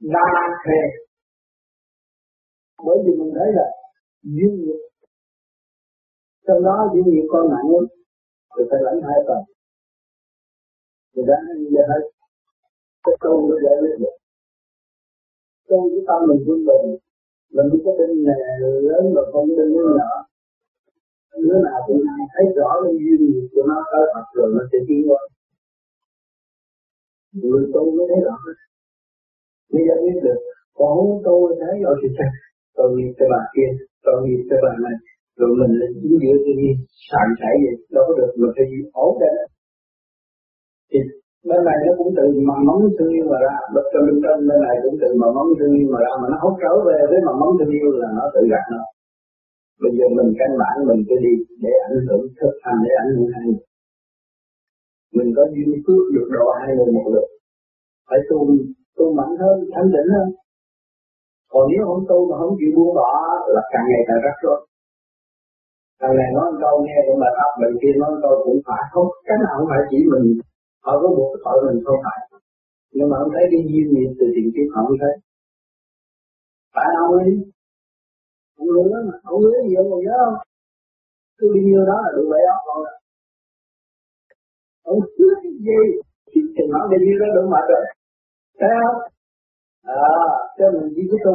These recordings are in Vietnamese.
đa thề. Bởi vì mình thấy là duyên nghiệp. Trong đó duyên nghiệp con nặng lắm thì phải lãnh hai phần. Thì đã như hết. Cái câu nó giải quyết được câu chúng ta mình quân bình mình không có tên là lớn mà không tên đứa nhỏ. Đứa nào cũng thấy rõ cái duyên nghiệp của nó tới Phật rồi nó sẽ tiến qua người tu mới thấy rõ bây giờ biết được còn không tu thấy rồi thì sao tôi nghiệp cho bà kia, tôi nghiệp cho bà này, rồi mình lên chính giữa cái gì, sàn chảy vậy, đâu có được mình phải ổn định thì bên này nó cũng tự mà móng thương yêu mà ra, bên trong bên trong bên này cũng tự mà móng thương yêu mà ra, mà nó không trở về với mà móng thương yêu là nó tự gạt nó. Bây giờ mình căn bản mình cứ đi để ảnh hưởng thực hành để ảnh hưởng hai người mình có duyên phước được độ hai người một lượt. Phải tu tu mạnh hơn, thanh tịnh hơn. Còn nếu không tu mà không chịu buông bỏ là càng ngày càng rắc rối. Thằng này nói câu nghe cũng là áp mình kia nói câu cũng phải. Không, cái nào không phải chỉ mình. Họ có buộc tội mình không phải. Nhưng mà ông thấy cái duyên nghiệp từ thiện kiếp họ không thấy. Phải ông ấy? Ông lứa mà ông lứa gì ông còn nhớ không? Cứ đi nhiêu đó là đủ bảy óc rồi. Ông lứa gì? Chỉ nói đi nhiêu đó đủ mệt rồi thấy không? À cho mình đi cái tu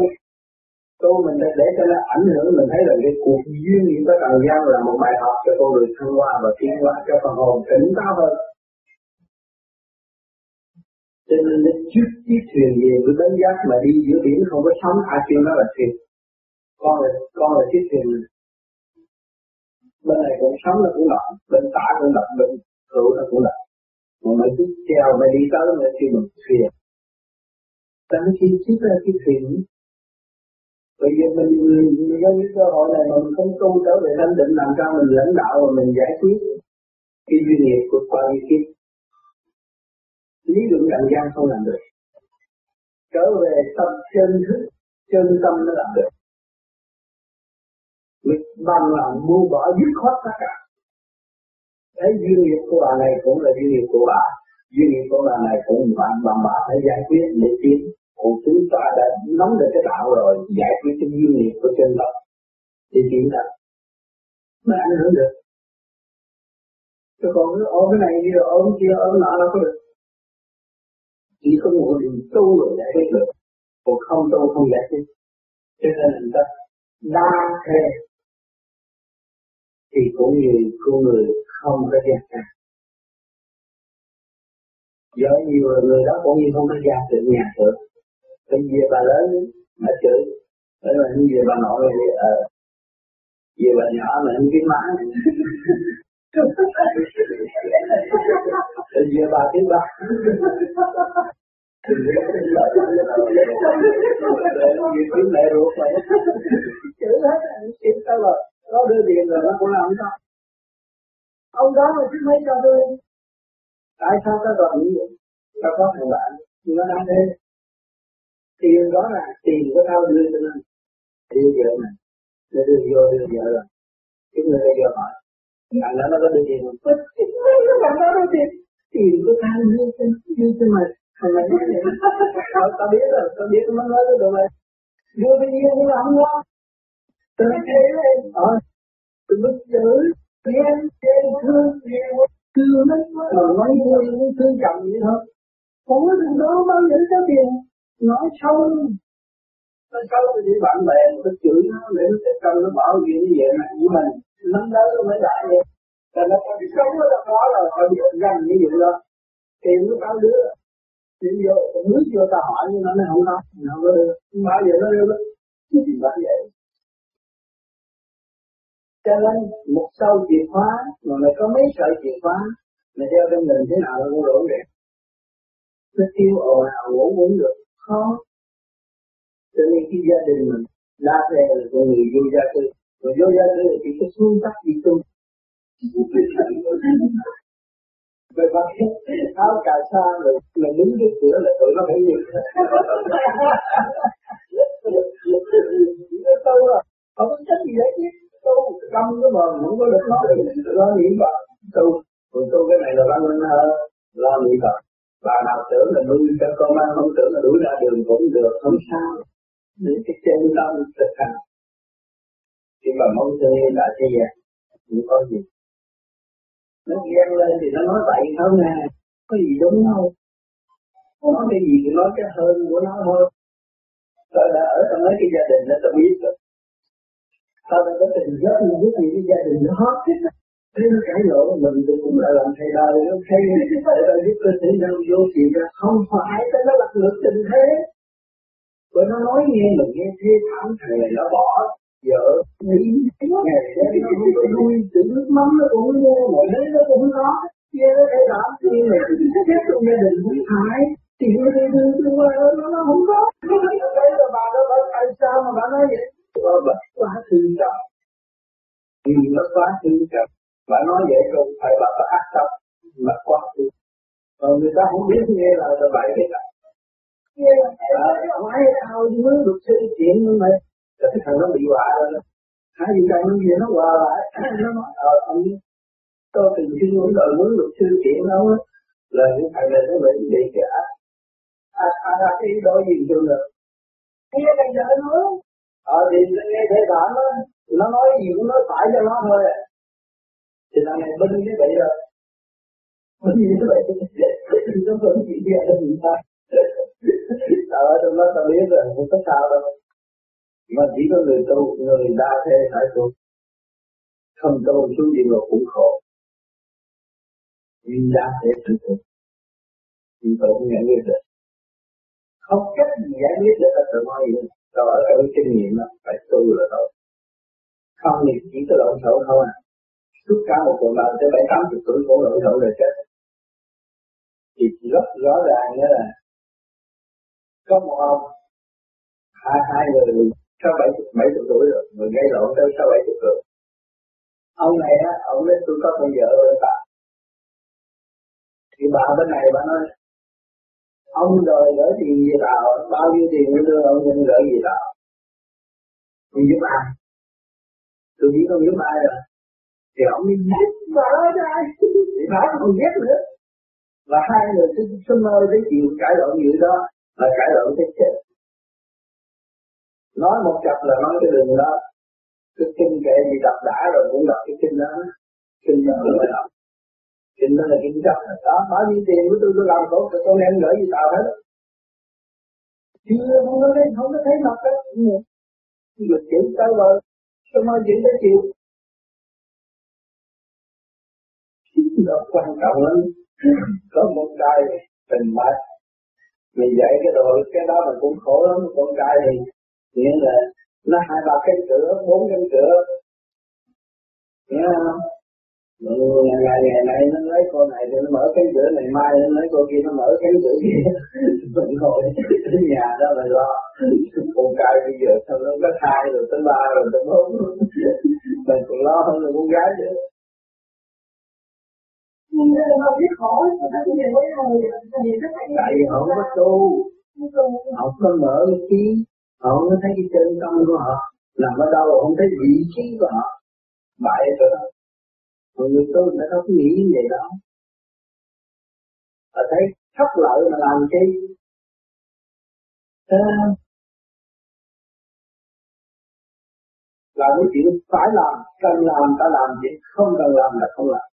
tu mình để, để cho nó ảnh hưởng mình thấy là cái cuộc duyên nghiệp với trần gian là một bài học cho con người thăng hoa và tiến hóa cho phần hồn tỉnh táo hơn. Cho nên nó trước chiếc thuyền về với bến giác mà đi giữa biển không có sóng ai kêu nó là thuyền. Con là con là chiếc thuyền. Bên này cũng sống là cũng động bên tả cũng động bên hữu nó cũng động mà mấy cứ treo mà đi tới mà kêu mình thuyền ta khi chỉ chiếc là chiếc Bây giờ mình mình có những cơ hội này mà mình không tu trở về thanh định, làm sao mình lãnh đạo và mình giải quyết cái duy nghiệp của qua cái kiếp. Lý luận đàn gian không làm được. Trở về tâm chân thức, chân tâm nó làm được. Mình bằng lòng buông bỏ, dứt khoát tất cả. Cái duy nghiệp của bà này cũng là duy nghiệp của bà duyên nghiệp của bà này cũng bạn bạn bạn phải giải quyết để tiến còn chúng ta đã nắm được cái đạo rồi, giải quyết cái duyên nghiệp của chân tâm thì tiến ra mới ảnh hưởng được. Chứ còn cứ ôm cái này đi rồi, ôm kia, ôm nọ đâu có được. Chỉ có một điều tu rồi giải quyết được. Còn không tu, không giải quyết. Cho nên người ta đa thế thì cũng như con người không có giác ngã do nhiều người đó cũng như không có gia tự nhà cửa. Bây giờ bà lớn mà chửi bởi mà về bà nội thì ờ. Về bà nhỏ mà không kiếm má. Rồi giờ bà biết bà kiếm mẹ ruột hết kiếm tao rồi. Nó đưa tiền rồi nó cũng làm sao ông đó mà chứ mấy cho tôi tại sao ta gọi như vậy? Ta có thằng bạn nhưng nó đang thế. Tiền đó là tiền của tao đưa cho nó đưa vợ này. Nó đưa vô đưa vợ rồi. Cái người này vô hỏi bạn đó nó có đưa tiền không? Mấy cái bạn đó đưa tiền. Tiền của tao đưa cho đưa cho mày. Thằng này nói vậy tao biết rồi tao biết nó nói với tụi mày. Đưa bao nhiêu cũng làm ngon tao thấy lên ờ. tụi nó chửi ghen ghen thương ghen thương nó mà nói thương thương cầm vậy thôi. Không có thằng đó bao giờ có tiền? Nói sâu. Nó sâu thì bị bạn bè nó chửi nó, để nó sẽ cầm nó bảo vệ như vậy mà với mình. Nắm đó nó mới lại vậy. Là nó có cái sống nó đó là phải biết gần như vậy đó. Tiền nó bao đứa. Tiền vô, nước vô ta hỏi nhưng nó nó không nói nó không có đưa. Bao giờ nó đưa đó gì bởi vậy? Cho nên một sâu chìa khóa, mà mày có mấy sợi chìa khóa, mày đeo trong mình thế nào là cũng đủ đẹp. Nó kêu ồ ào ngủ cũng được. Khó. Cho nên khi gia đình mình đa về là con người vô gia cư. Và vô gia cư thì có xuống tắt đi tu. Về mặt áo cà sa rồi là đứng cái cửa là tụi nó phải nhìn tu rồi. Không có cách gì hết chứ tu trong cái mồm không có được nói lo niệm phật tu còn tu cái này là văn minh hơn lo niệm ờ, phật bà nào tưởng là nuôi cho con ăn, không tưởng là đuổi ra đường cũng được, không sao. Để cái chân tâm thực hành. Khi mà mong thương đại thế gian cũng có gì. Nó ghen lên thì nó nói vậy không nè có gì đúng không? Nói cái gì thì nói cái hơn của nó thôi. Rồi đã ở trong mấy cái gia đình nó tự biết rồi sau đó có tình rất nhiều biết gì với gia đình nó hết thế nó cãi lộn, mình thì cũng là làm thầy đời nó thấy để ta giúp cơ thể nào vô chuyện ra không phải cái nó lật ngược tình thế. Bởi nó nói nghe, mình nghe thế thảm, thầy này nó bỏ vợ nghĩ ngày đêm nó không có nuôi chữ nước mắm nó cũng mua mọi thứ nó cũng có. Chia nó phải đảm chi này thì chết trong gia đình cũng phải. Thì nó đi đưa đưa qua nó nó không có. Cái là bà nó phải tại sao mà bà nói vậy? Bà thương trọng vì nó quá thương trọng bà nói vậy rồi phải bà có ác tâm mà quá thương. Còn người ta không biết nghe là là vậy à không ai thao mới được sự chuyện như vậy rồi cái thằng nó bị họa rồi hai gì đây nó gì nó hòa lại? Nó nói ờ ông tôi từng xin muốn đời muốn được sư chuyện á là những thằng này nó bị bị cả à à à cái đôi gì chưa được nghe bây giờ nó ờ thì nó nghe thể bản nó nó nói gì cũng nói phải cho nó thôi. Thì là ngày binh như vậy rồi binh như vậy thì nó vẫn chỉ nghe là gì ta ở trong đó ta biết rồi, không có sao đâu. Mà chỉ có người tu, người đa thế phải tu. Không tu xuống địa ngục cũng khổ. Nhưng đa thế tự tu. Thì tôi cũng nhận biết được không cách gì giải quyết được là tự nói gì rồi ở cái kinh nghiệm đó phải tu là thôi. Không thì chỉ có lộn xộn thôi à. Suốt cả một cuộc đời tới bảy tám chục tuổi cũng lộn xộn rồi chết. Thì rất rõ ràng đó là có một ông hai hai người sáu bảy chục mấy chục tuổi rồi người gây lộn tới sáu bảy chục tuổi. Ông này á ông nói tôi có con vợ rồi, tại thì bà bên này bà nói ông đòi gửi tiền gì tao bao nhiêu tiền mới đưa ông nhân gửi gì tao tôi giúp ai? Tôi biết không giúp ai rồi. Thì ông đi giết bà cho ai? Thì bà không giết nữa. Và hai người xin xin ơi tới chịu cãi lộn như đó là cãi lộn tới chết. Nói một chập là nói cái đường đó. Cái kinh kệ gì đọc đã rồi cũng đọc cái kinh đó. Kinh đó là đọc kinh đó là kinh chấp đó bao nhiêu tiền của tôi tôi làm tốt rồi con em gửi gì tao hết. Chưa, không có thấy, không có thấy mặt đó. Được chịu tới rồi tôi mới chuyện tới chịu đó quan trọng lắm. Có một cái tình bạch mình dạy cái đồ, cái đó mình cũng khổ lắm. Con trai thì, nghĩa là nó hai ba cái cửa, bốn cái cửa. Nghe không? Ngày ngày ngày này nó lấy con này thì nó mở cái cửa này mai nó lấy con kia nó mở cái cửa kia. Mình ngồi ở nhà đó mà lo. Con trai bây giờ sao nó có hai rồi tới ba rồi tới bốn. Mình còn lo hơn là con gái nữa tại vì họ không có tu. Họ có mở cái trí họ không thấy cái chân tâm của họ. Nằm ở đâu không thấy vị trí của họ. Bại ở đó mọi người tôi đã có không nghĩ như vậy đó. Và thấy thất lợi mà làm chi? Thế là cái chuyện phải làm, cần làm, ta làm chuyện không cần làm là không làm.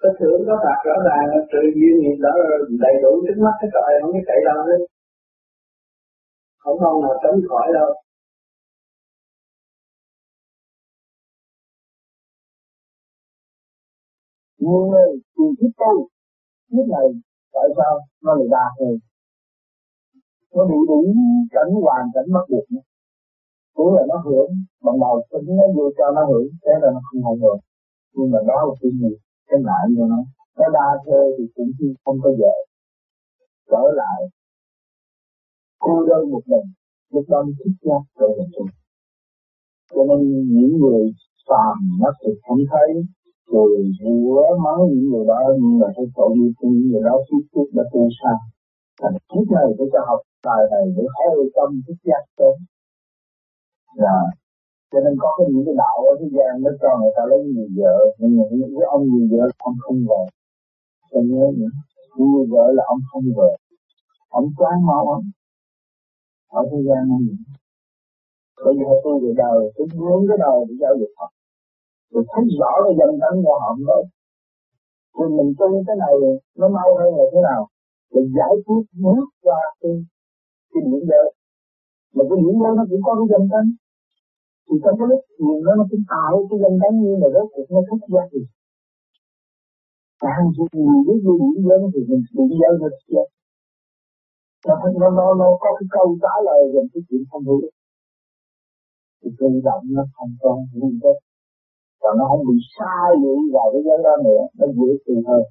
Cái thưởng có phạt rõ ràng sự duyên nghiệp đó đầy đủ trước mắt cái trời không có chạy đâu hết. Không không nào tránh khỏi đâu. Nhiều người tìm thích tu biết này tại sao nó lại đa hơn. Nó bị đủ cảnh hoàn, cảnh mất buộc cũng là nó hưởng bằng đầu tính nó vô cho nó hưởng, thế là nó không hưởng được nhưng mà đó là cái gì? Cái nạn cho nó. Nó đa thê thì cũng không có dễ. Trở lại, cô đơn một mình, lúc đó thích ra trở về chung cho nên những người phàm nó sẽ không thấy rồi rủa mắng những người đó nhưng mà cái tội nghiệp của những người đó suốt suốt đã tu xa thành kiếp này tôi cho học tài này để khai tâm thức giác sớm là dạ. cho nên có cái những cái đạo ở thế gian nó cho người ta lấy người vợ nhưng mà những cái ông người vợ ông không về tôi nhớ nữa, người vợ là ông không vợ. Ông chán máu ông. Ở thế gian này. bởi vì tôi về đời, tôi muốn cái đời để giáo dục họ. Tôi thấy rõ cái dân tâm của họ đó. Thì mình tu cái này nó mau hơn là thế nào? Để giải quyết nước qua cái, cái điểm đó Mà cái điểm đó nó cũng có cái dân tâm Thì trong cái lúc nhìn nó nó cũng tạo cái dân tâm như là rốt cuộc nó thích ra thì Càng nhiều cái gì điểm đó thì mình bị giới nó thích giá nó, nó, nó, nó có cái câu trả lời về cái chuyện không hữu ích. Thì tự động nó không còn nguyên chất và nó không bị sai lụy vào cái giới đó nữa. Nó dễ chịu hơn.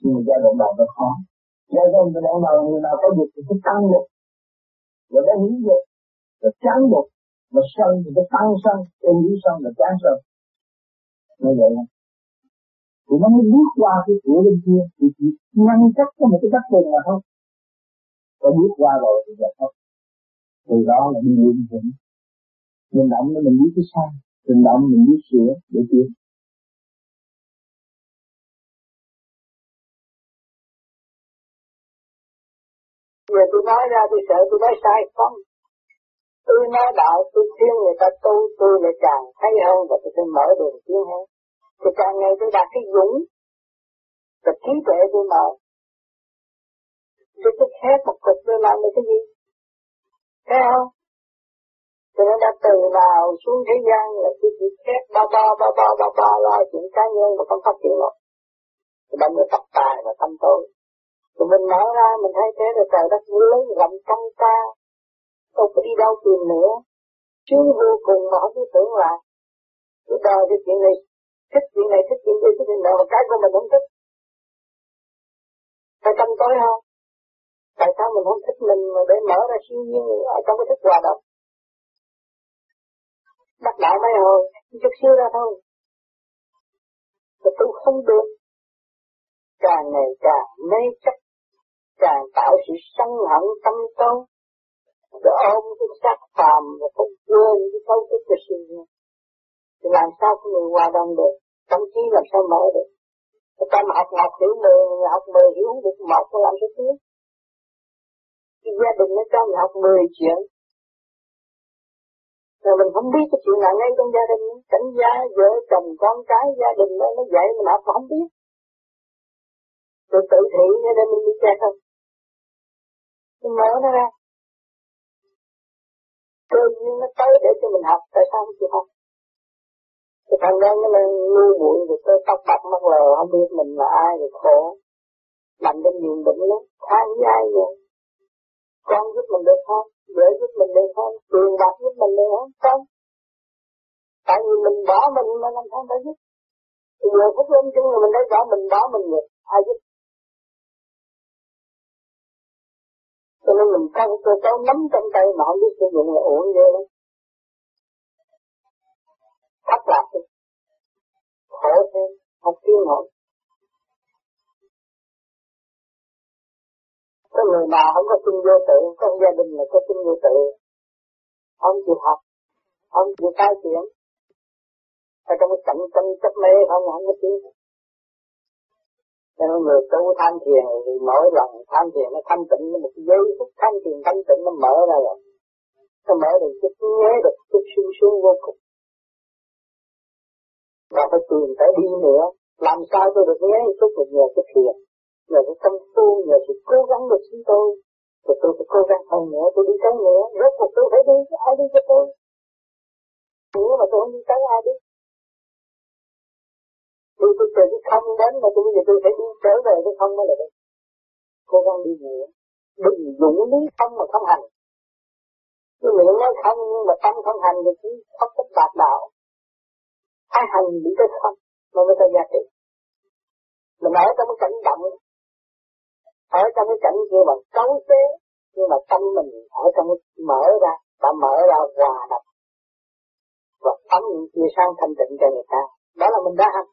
Nhưng mà giai đoạn đầu nó khó. Giai đoạn đầu người nào có dục thì cứ tăng dục rồi nó hiến dục rồi chán dục mà sân thì nó tăng sân. Em hiểu sân là chán sân. Như vậy không thì nó mới bước qua cái cửa bên kia. Thì chỉ ngăn cách có một cái đất bùn mà không có bước qua rồi thì là không từ đó là đi lên vững. Mình động nó mình biết cái sai tình động mình biết sửa, để tiến Giờ tôi nói ra tôi sợ tôi nói sai không? Tôi nói đạo, tôi khuyên người ta tu, tôi lại càng thấy hơn và tôi sẽ mở đường tiến hơn Thì càng ngày tôi đạt cái dũng Và trí tuệ tôi mở Tôi thích hết một cục tôi làm được cái gì? Thấy không? Cho nên đã từ nào xuống thế gian là cứ chỉ xét ba ba ba ba ba ba lo chuyện cá nhân mà không phát triển nổi. Thì bạn mới tập tài và tâm tôi. Thì mình mở ra mình thấy thế là trời đất lớn rộng trong ta. Tôi phải đi đâu tìm nữa. Chứ vô cùng mà không biết tưởng lại. Cứ đòi cái chuyện này, thích chuyện này, thích chuyện kia, thích chuyện nào mà cái của mình không thích. Phải tâm tối không? Tại sao mình không thích mình mà để mở ra siêu nhiên ở trong cái thức hòa động? Đắc đạo mấy hồi, chút xíu ra thôi. Mà tu không được. Càng ngày càng mê chấp, càng tạo sự sân hận tâm tối. Để ôm cái xác phàm và không quên cái cấu trúc của sự nghiệp thì làm sao có người hòa đồng được? Tâm trí làm sao mở được? Cái tâm học ngọc hiểu mười học mười hiểu không được một có làm sao tiếp cái gia đình nó cho mình học mười chuyện rồi mình không biết cái chuyện này ngay trong gia đình, cảnh gia, vợ, chồng, con cái, gia đình nó nó dạy mình học không biết. Rồi tự thị cho nên mình đi cha không. Mình mở nó ra. Cơ duyên nó tới để cho mình học, tại sao không chịu học? Cái thằng đó nó lên ngu muội rồi tới tóc bạc mắt lờ, không biết mình là ai rồi khổ. Nằm đến nhiều bệnh lắm, than dai rồi. vậy? Con giúp mình được không? Vợ giúp mình được không? Tiền bạc giúp mình được không? Không. Tại vì mình bỏ mình mà làm sao phải giúp? Thì giờ phút lên chung là mình thấy bỏ mình bỏ mình rồi Ai giúp? Cho nên mình có cơ cấu nắm trong tay mà không biết sử dụng là ổn ghê lắm. Thất lạc đi. Khổ thêm, không tiến nổi. Có người nào không có tin vô tự, trong gia đình là có tin vô tự. ông chịu học, ông chịu cai chuyện phải trong cái cạnh tranh chấp mê không, không có tin. Nên người tu tham thiền thì mỗi lần tham thiền nó thanh tịnh, một giới phút tham thiền thanh tịnh nó mở ra rồi. Nó mở được chút nhớ được chút sung sướng vô cùng. Và phải tìm tới đi nữa, làm sao tôi được nhớ chút được nhờ cái thiền nhờ cái công phu, nhờ sự cố gắng của chúng tôi, thì tôi phải cố gắng hơn nữa, tôi đi tới nữa, rốt cuộc tôi phải đi, ai đi cho tôi. Nếu mà tôi không đi tới ai đi. Tôi tôi từ cái không đến mà tôi bây giờ tôi phải đi trở về cái không mới là được. Cố gắng đi nữa. Đừng dũng lý không mà không hành. Cái miệng nói không nhưng mà tâm không hành thì chỉ không có đạt đạo. Ai hành bị cái không mà người ta giá trị. Mình ở trong cái cảnh động ở trong cái cảnh kia mà cấu chế nhưng mà tâm mình ở trong mở ra, đã mở ra hòa đập và phóng những chia sang thanh tịnh cho người ta. Đó là mình đã hành.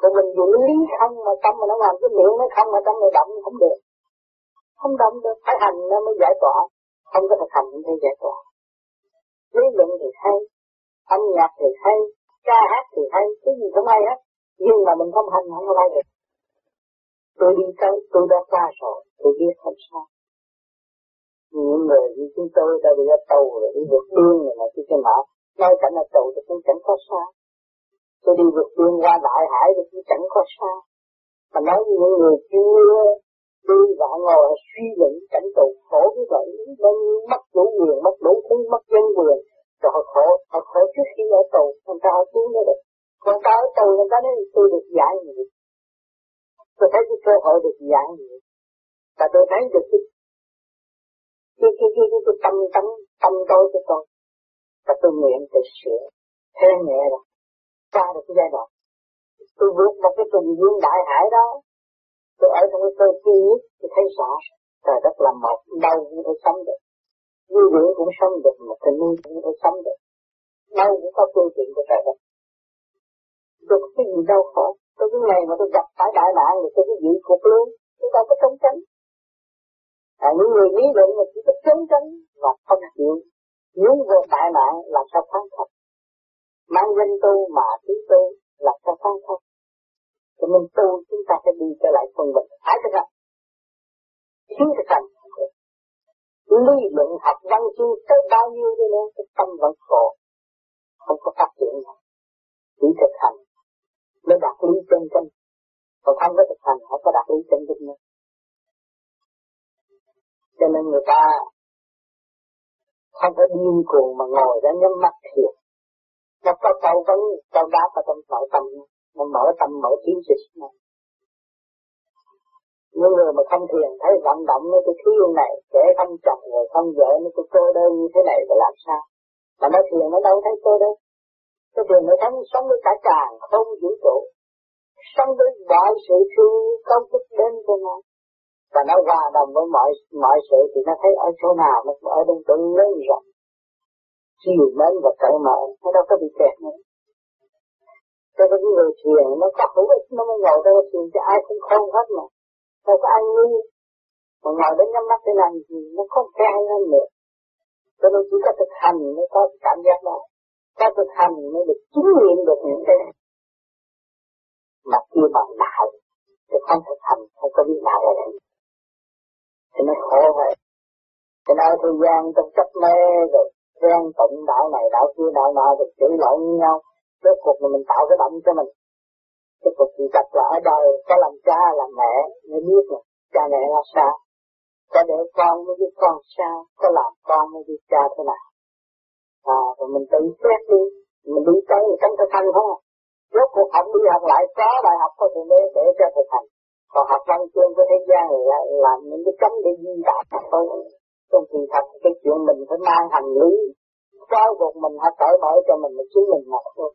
Còn mình giữ lý không mà tâm mà nó làm cái miệng nó không mà tâm này động không được. Không động được, phải hành nó mới giải tỏa. Không có thực hành mới giải tỏa. Lý luận thì hay, âm nhạc thì hay, ca hát thì hay, cái gì cũng hay hết. Nhưng mà mình không hành, không có bao được tôi đi tới, tôi đã qua rồi, tôi biết không sao. Những người như chúng tôi đã bị ở tù rồi, đi vượt biên rồi mà cái nọ nói cảnh ở tù thì cũng chẳng có sao. Tôi đi vượt biên qua đại hải thì cũng chẳng có sao. Mà nói như những người chưa đi và ngồi suy luận cảnh tù khổ như vậy nên mất đủ quyền, mất đủ thứ mất nhân quyền. Rồi họ khổ họ khổ trước khi ở tù làm sao họ cứu nó được. Còn ta ở tù người ta nói tôi được giải gì tôi thấy cái cơ hội được giải gì và tôi thấy được cái cái cái cái, cái, cái tâm tâm tâm tôi của con. Và tôi nguyện tự sửa. Thế nhẹ rồi qua được cái giai đoạn. Tôi vượt một cái trùng dương đại hải đó. Tôi ở trong cái cơ duy nhất tôi thấy rõ. Trời đất là một đâu cũng phải sống được. Vui biển cũng sống được mà tình yêu cũng phải sống được. Đâu cũng có phương tiện của trời đất. Được cái gì đau khổ? Tôi cái ngày mà tôi gặp phải đại nạn thì tôi cái giữ cuộc luôn. Chúng ta có chống tránh. À, những người lý luận mà chỉ có chống tránh và không chịu. Nhúng vô đại nạn làm sao thắng thật mang danh tu mà tí tu làm sao thắng thật cho nên tu chúng ta phải đi trở lại phân bình phải thực hành thiếu thực hành lý luận học văn chương tới bao nhiêu đi nữa cái tâm vẫn khổ. Không có phát triển nào. Chỉ thực hành mới đạt lý chân chân còn không có thực hành không có đạt lý chân chân nữa. Cho nên người ta không phải điên cuồng mà ngồi đó nhắm mắt thiệt nó có câu vấn, câu đáp ở trong nội tâm, nó mở tâm, mở trí dịch này những người mà không thiền, thấy vận động nó cái thiếu này trẻ không chồng rồi không vợ nó cái cô đơn như thế này, thì làm sao? Mà nó thiền nó đâu thấy cô đơn cái đường nó thánh sống với cả càng, không vũ trụ sống với mọi sự thương công thức đến cho nó. Và nó hòa đồng với mọi mọi sự thì nó thấy ở chỗ nào, nó ở trong chỗ lớn rộng. Chiều mến và cởi mở, nó đâu có bị kẹt nữa. Cho nên người thiền, nó có hữu ích, nó mới ngồi đây thiền cho ai cũng không hết mà. Đâu có ai nghi mà ngồi đến nhắm mắt để làm gì nó không kẹt hơn nữa. Cho nên chỉ có thực hành mới có cảm giác đó ta thực hành mới được chứng nghiệm được những cái này. Mà kia bằng đạo thì không thực hành, không có biết đạo ở đây. Thì nó khổ vậy. Thì nói thời gian trong chấp mê rồi, gian tụng đạo này, đạo kia, đạo nọ, rồi chửi lộn với nhau. Rốt cuộc là mình tạo cái động cho mình. Cái cuộc sự thật là ở đời, có làm cha, làm mẹ, mới biết là cha mẹ là sao. Có để con mới biết con sao, có làm con mới biết cha thế nào. Ờ, à rồi mình tự xét đi. Mình đi tới mình không thực hành không à rốt cuộc học đi học lại có bài học có thể để để cho thực hành còn học văn chương của thế gian là làm những cái cấm để di đạt thôi. Trong kỳ thật, cái chuyện mình phải mang hành lý. Trói buộc mình hãy cởi mở cho mình một chính mình học thôi.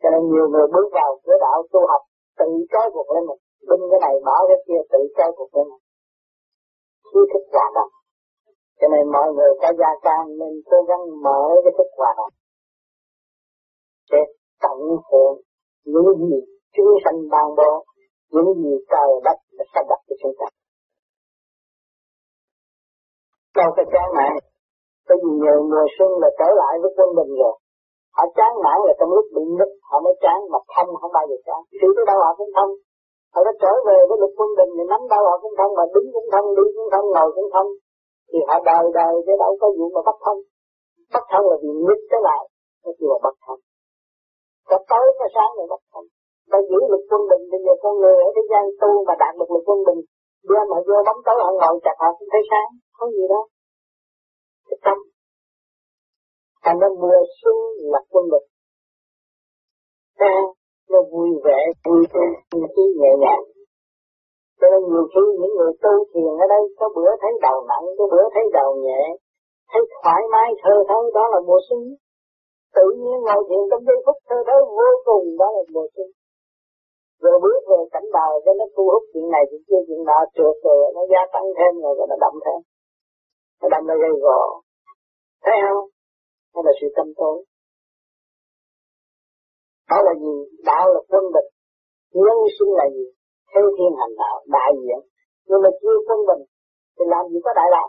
Cho nên nhiều người bước vào cửa đạo tu học, tự trói buộc lên mình. Binh cái này bỏ cái kia, tự trói buộc lên mình. Thiếu thức hòa đồng cho nên mọi người có gia can nên cố gắng mở cái thức hòa đồng để tận hưởng những gì chúng sanh ban bố, những gì trời đất đã sắp đặt cho chúng ta. Đâu có chán nản bởi vì nhiều mùa xuân là trở lại với quân bình rồi. Họ chán nản là trong lúc bị nứt, họ mới chán, mà thông không bao giờ chán. Khi tới đâu họ cũng thông họ đã trở về với luật quân bình, thì nắm đâu họ cũng thông mà đứng cũng thông đi cũng thông ngồi cũng thông thì họ đời đời chứ đâu có vụ mà bắt thông bắt thông là vì nứt cái lại nó kêu là bắt thông có tối, có sáng là bắt thông ta giữ lực quân bình, bây giờ con người ở thế gian tu mà đạt được lực quân bình đưa mà vô bóng tối, họ ngồi chặt họ cũng thấy sáng không gì đó cái tâm. Thành ra mùa xuân là quân bình. Ta nó vui vẻ, vui tươi vui nhẹ nhàng cho nên nhiều khi những người tu thiền ở đây có bữa thấy đầu nặng có bữa thấy đầu nhẹ thấy thoải mái thơ thấu đó là mùa xuân. Tự nhiên ngồi thiền trong giây phút thơ thấu vô cùng đó là mùa xuân. Rồi bước về cảnh đời cho nó thu hút chuyện này chuyện kia chuyện nọ trượt rồi nó gia tăng thêm rồi, rồi nó đậm thêm. Nó đậm nó gây gò. Thấy không? Đó là sự tâm tối. Đó là gì? Đạo là quân địch. nhân sinh là gì? Thế thiên hành đạo, đại diện. Nhưng mà chưa quân bình, thì làm gì có đại đạo?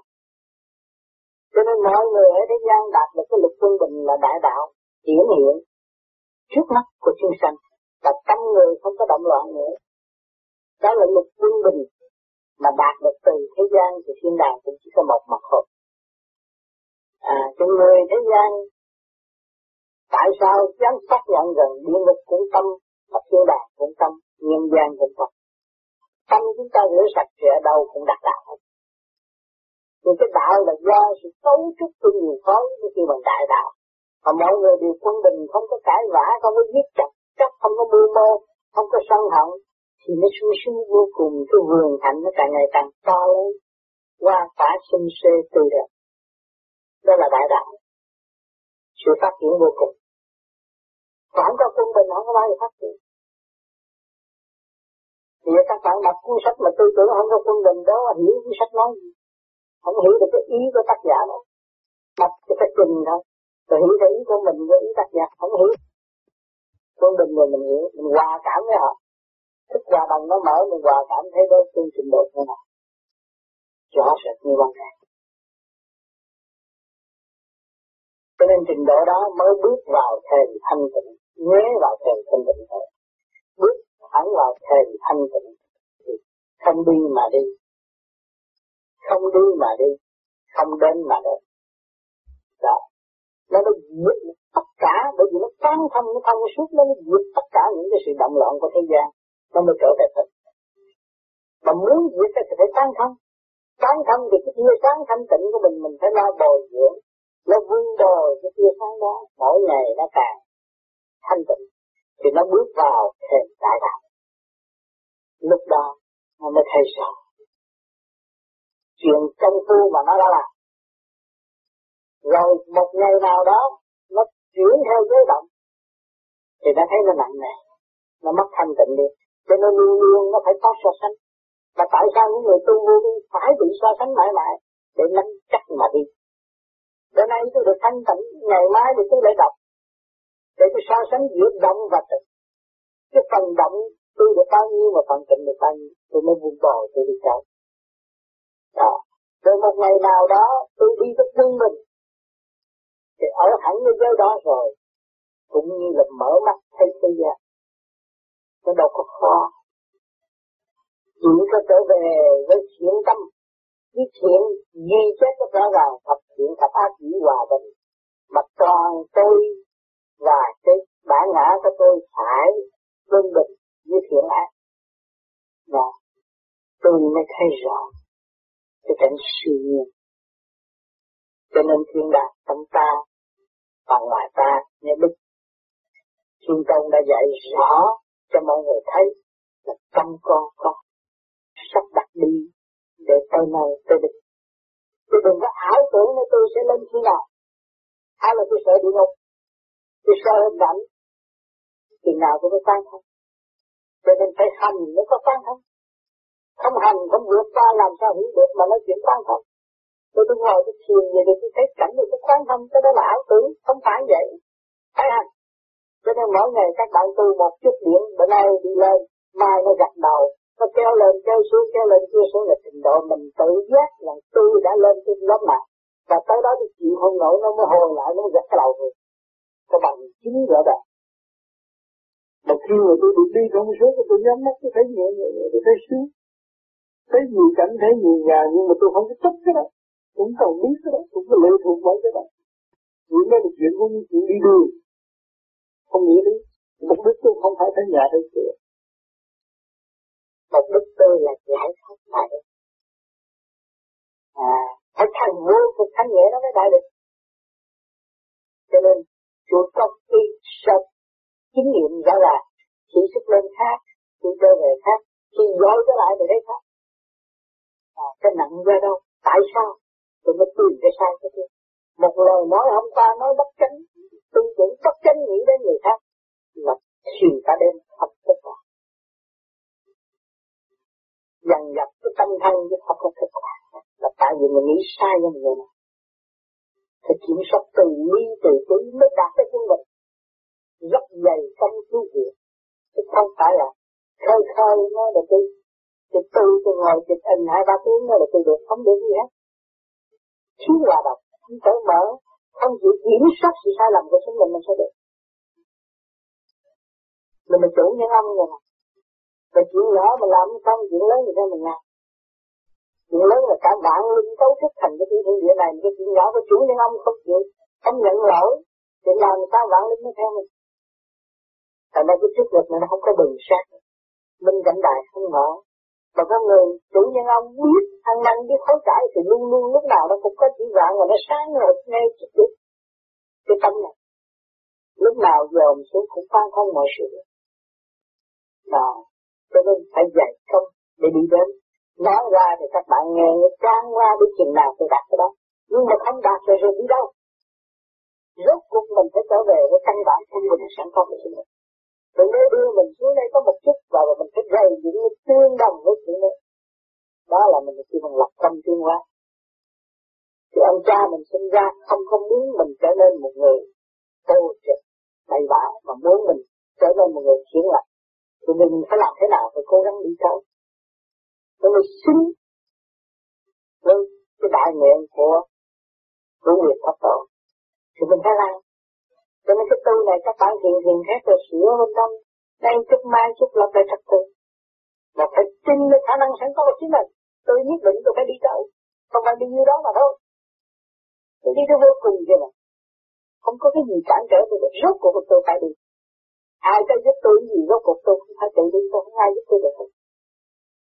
Cho nên mọi người ở thế gian đạt được cái lực quân bình là đại đạo, hiển hiện trước mắt của chúng sanh. Và tâm người không có động loạn nữa. Đó là lực quân bình mà đạt được từ thế gian thì thiên đàng cũng chỉ có một mặt hộp à cho người thế gian, tại sao dám xác nhận rằng địa ngục cũng tâm và thiên đàng cũng tâm, nhân gian cũng tâm tâm chúng ta rửa sạch thì ở đâu cũng đạt đạo hết. Nhưng cái đạo là do sự cấu trúc của nhiều khối mới kêu bằng đại đạo. Mà mọi người đều quân bình, không có cãi vã, không có giết chặt chắc không có mưu mô, không có sân hận, thì nó sung sướng vô cùng, cái vườn hạnh nó càng ngày càng to lên qua quả sinh xê tươi đẹp. Đó là đại đạo. Sự phát triển vô cùng. Còn không có quân bình, không có bao giờ phát triển thì các bạn đọc cuốn sách mà tư tưởng không có quân bình đó hiểu cuốn sách nói gì? Không hiểu được cái ý của tác giả đâu đọc cái cái trình thôi rồi hiểu cái ý của mình với ý tác giả, không hiểu. Quân bình rồi mình hiểu, mình hòa cảm với họ. Thức hòa đồng nó mở, mình hòa cảm thấy đối phương trình độ thế nào rõ rệt như ban ngày cho nên trình độ đó mới bước vào thềm thanh tịnh nhớ vào thềm thanh tịnh thôi. Bước thẳng vào thềm thanh tịnh. Không đi mà đi. Không đi mà đi. Không đến mà đến. Đó. Nó nó diệt tất cả, bởi vì nó tan thông nó thông suốt, nó diệt tất cả những cái sự động loạn của thế gian. Nó mới trở về tịnh mà muốn diệt thì phải tan thông tan thông thì cái tia sáng thanh tịnh của mình mình phải lo bồi dưỡng. Nó vun bồi cái tia sáng đó, mỗi ngày nó càng thanh tịnh thì nó bước vào thềm đại đạo. Lúc đó, nó mới thấy rõ. Chuyện công phu mà nó đã làm. Rồi một ngày nào đó, nó chuyển theo giới động, thì nó thấy nó nặng nề, nó mất thanh tịnh đi. Cho nên luôn luôn nó phải có so sánh. Và tại sao những người tu vô đi phải bị so sánh mãi mãi? Để nắm chắc mà đi. Bữa nay tôi được thanh tịnh, ngày mai thì tôi lại đọc để tôi so sánh giữa động và tịnh. Cái phần động tôi được bao nhiêu mà phần tịnh được bao nhiêu, tôi mới buông bò tôi đi chạy đó. Rồi một ngày nào đó, tôi đi tới quân mình. Thì ở hẳn cái giới đó rồi, cũng như là mở mắt thấy thế gian. Nó đâu có khó. Chỉ có trở về với thiện tâm. Cái thiện duy chết nó rõ ràng thập thiện thập ác dĩ hòa bình. Mà toàn tôi và cái bản ngã của tôi phải quân bình với thiện ác và tôi mới thấy rõ cái cảnh siêu nhiên cho nên thiên đạt trong ta và ngoài ta như đức Thiên Tông đã dạy rõ cho mọi người thấy là trong con có sắp đặt đi để tới nơi tôi được, tôi đừng có ảo tưởng là tôi sẽ lên thiên nào. Hay là tôi sợ địa ngục. Thì sao hình ảnh. thì nào cũng có tan thông, Cho nên phải hành mới có tan thông, Không hành không vượt qua làm sao hiểu được mà nói chuyện tan thông. Tôi tôi ngồi tôi thiền về thì tôi thấy cảnh được cái quan thông cái đó là ảo tưởng, không phải vậy. Phải hành. Cho nên mỗi ngày các bạn tu một chút điện, bữa nay đi lên, mai nó gặt đầu, nó kéo lên, kéo xuống, kéo lên, kéo xuống là trình độ mình tự giác là tôi đã lên trên lớp mà. Và tới đó thì chịu không nổi, nó mới hồi lại, nó mới đầu rồi có bằng chứng rõ ràng. Mà khi mà tôi được đi trong số tôi nhắm mắt tôi thấy nhẹ nhẹ nhẹ tôi thấy sướng. Thấy nhiều cảnh, thấy nhiều nhà nhưng mà tôi không có thích cái đó. Cũng cần biết cái đó, cũng có lệ thuộc vào cái đó. những đó là chuyện của những chuyện đi đường. Không nghĩa lý. Mục đích tôi không phải thấy nhà thấy cửa. Mục đích tôi là giải thoát đại được. À, phải thành vô thực thanh nhẹ nó mới đại được. Cho nên, của công ty sạch kinh nghiệm rõ ràng, chỉ sức lên khác, chỉ trở về khác, khi dối trở lại thì thấy khác. À, cái nặng ra đâu? Tại sao? Tôi mới tìm cái sai cái kia. Một lời nói hôm qua nói bất chánh, tư tưởng bất chánh nghĩ đến người khác, là thiền cả đêm không kết quả. Dần dập cái tâm thân với không kết quả. Là tại vì mình nghĩ sai với người này. Phải kiểm soát từ ly từ tứ mới đạt tới quân bình Rất dày công cứu viện. Chứ không phải là khơi khơi nó là tôi Thì từ tôi ngồi chụp hình hai ba tiếng nó là tôi được không được gì hết. Thiếu hòa đọc không cởi mở, không chịu kiểm soát sự sai lầm của chính mình mình sẽ được. Mình là chủ nhân ông rồi Và chuyện nhỏ mà làm không chuyện lớn thì sao mình làm chuyện lớn là cả bạn linh cấu trúc thành cái thiên địa này, cái chuyện nhỏ của chủ nhân ông không chịu không nhận lỗi. Thì làm sao bạn linh nó theo mình? Thành ra cái chức lực này nó không có bừng sát minh cảnh đại không mở mà có người chủ nhân ông biết ăn năn biết hối cải thì luôn luôn lúc nào nó cũng có chỉ vạn và nó sáng ngời ngay chút chút cái tâm này. Lúc nào dòm xuống cũng phan không mọi sự. Đó, cho nên phải dạy không để đi đến nói ra thì các bạn nghe trang qua đến chừng nào tôi đạt cái đó nhưng mà không đạt rồi rồi đi đâu rốt cuộc mình phải trở về với căn bản của mình sẵn có của chính mình Chuyện đó đưa mình xuống đây có một chút và mình phải gây những cái tương đồng với chuyện này, Đó là mình khi mình lập tâm tương hóa. Thì ông cha mình sinh ra không không muốn mình trở nên một người vô trực, đầy bã mà muốn mình trở nên một người chiến lập. Thì mình phải làm thế nào phải cố gắng đi tới nó mình xứng với cái đại nguyện của của người Pháp tổ. Thì mình phải làm cho nên cái tu này các bạn hiện hiện hết rồi, sửa bên trong. Đây chút mai chút lập lại trật tự. Mà phải tin cái khả năng sẵn có của chính mình. Tôi nhất định tôi phải đi tới. Không phải đi như đó mà thôi. Tôi đi tới vô cùng vậy mà. Không có cái gì cản trở tôi được. Rốt cuộc tôi phải đi. Ai cho giúp tôi gì, rốt cuộc tôi không phải tự đi. Tôi không ai giúp tôi được.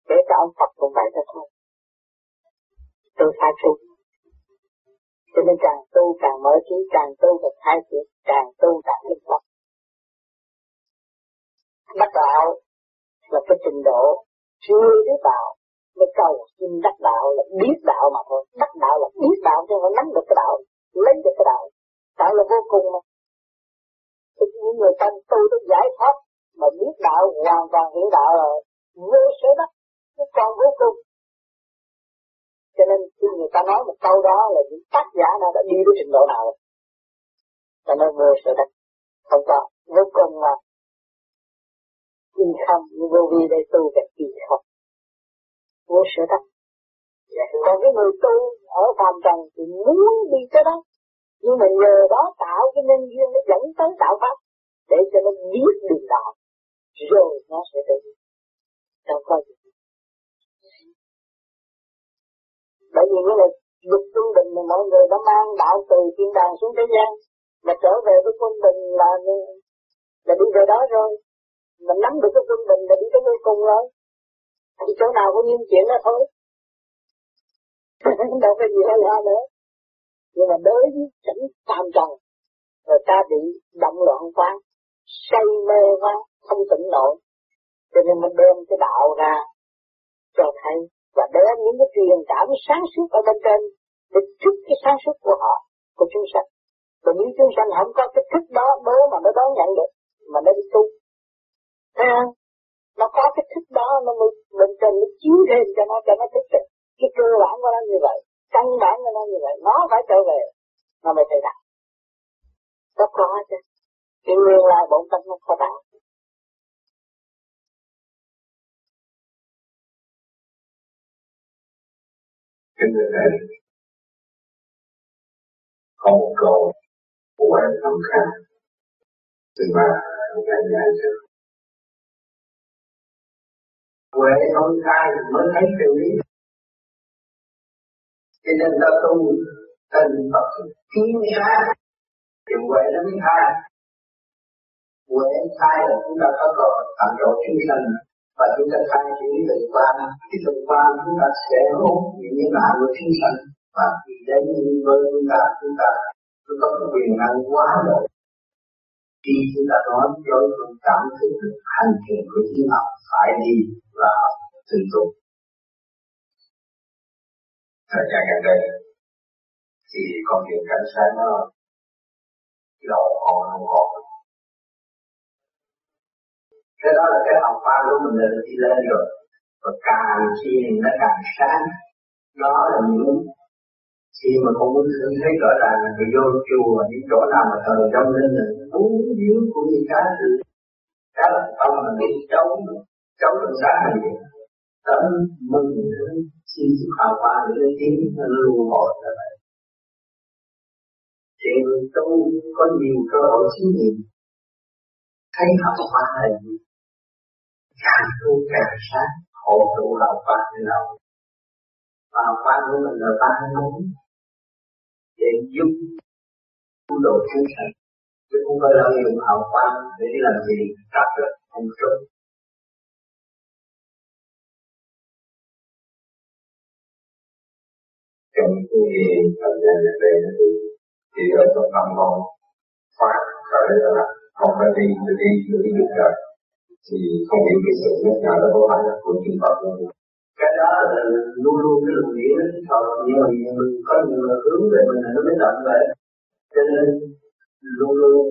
Để cả ông Phật cũng vậy thôi. Tôi phải tu cho nên càng tu càng mở trí, càng tu càng khai triển, càng tu càng linh phật. Đắc đạo là cái trình độ chưa biết đạo mới cầu xin đắc đạo là biết đạo mà thôi. Đắc đạo là biết đạo chứ không nắm được cái đạo, lấy được cái đạo. Đạo là vô cùng mà. Thì những người tâm tu được giải thoát mà biết đạo hoàn toàn hiểu đạo rồi vô số đắc, cái con vô cùng. Cho nên khi người ta nói một câu đó là những tác giả nào đã đi đến trình độ nào rồi. Cho nên vô sự thật không có. Vô cùng là khi không, như vô vi đây tu về khi không. Vô sự thật Còn cái người tu ở phàm trần thì muốn đi tới đó. Nhưng mà nhờ đó tạo cái nhân duyên nó dẫn tới đạo pháp. Để cho nó biết đường đạo. Rồi nó sẽ tự. Đâu có gì bởi vì cái là dục trung bình mà mọi người đã mang đạo từ thiên đàng xuống thế gian, mà trở về với quân bình là là đi về đó rồi. Mình nắm được cái quân bình là đi tới nơi cùng rồi. Thì chỗ nào cũng nhiên chuyện đó thôi. Đâu có gì hay ho nữa. Nhưng mà đối với cảnh tam trần người ta bị động loạn quá, say mê quá, không tỉnh nổi. Cho nên mình đem cái đạo ra cho thấy và đem những cái truyền cảm sáng suốt ở bên trên để thức cái sáng suốt của họ, của chúng sanh. Còn nếu chúng sanh không có cái thức đó đố mà nó đón nhận được, mà nó đi tu. Thấy không? Nó có cái thức đó nó mới bên trên nó chiếu thêm cho nó cho nó thức được. Cái cơ bản của nó như vậy, căn bản của nó như vậy, nó phải trở về, nó mới thấy đạt. Nó có chứ. Cái nguyên lai bổn tâm nó có đạt. Kính thưa thầy có một câu của quan tâm khang xin mà ngài giải cho huệ ông khai mới thấy tự lý cho nên ta tu tình Phật kiến sát thì huệ nó mới khai huệ khai là chúng ta có còn tạm độ chúng sanh và chúng ta khai triển từ quan. Cái từ quan chúng ta sẽ hút những những nạn của chúng sanh và khi đến với chúng ta chúng ta chúng ta có quyền năng quá độ khi chúng ta nói với chúng cảm thức được hành trình của chính họ phải đi và học từ tu thời gian gần đây, thì con đường cảnh sát nó lộ hồn hồn cái đó là cái học qua của mình là đi lên rồi. Và càng khi nó càng sáng. Đó là những khi mà con muốn thấy rõ ràng là người vô chùa, những chỗ nào mà thờ trong linh là muốn yếu của những cái sự cái là tâm mà đi chống chống được sáng này tấm mừng xin sự khảo qua để lên tiếng nó lưu hồi ra vậy thì người tu có nhiều cơ hội chứng nghiệm. Thấy học hoa là gì? Càng tu càng sáng khổ tụ hào quang như nào hào quang của mình là ba nóng để giúp tu độ chúng sanh chứ không phải là dùng hào quang để làm gì đạt được không tốt trong cái thời gian gần đây thì thì ở trong tâm con phát khởi là không phải đi tôi đi tôi đi được rồi thì không biết cái sự nhắc nhở đó có phải là của chư Phật không? Cái đó là luôn luôn cái luồng điển nó Phật nhưng mà mình có nhiều là hướng về mình là nó mới động vậy cho nên luôn luôn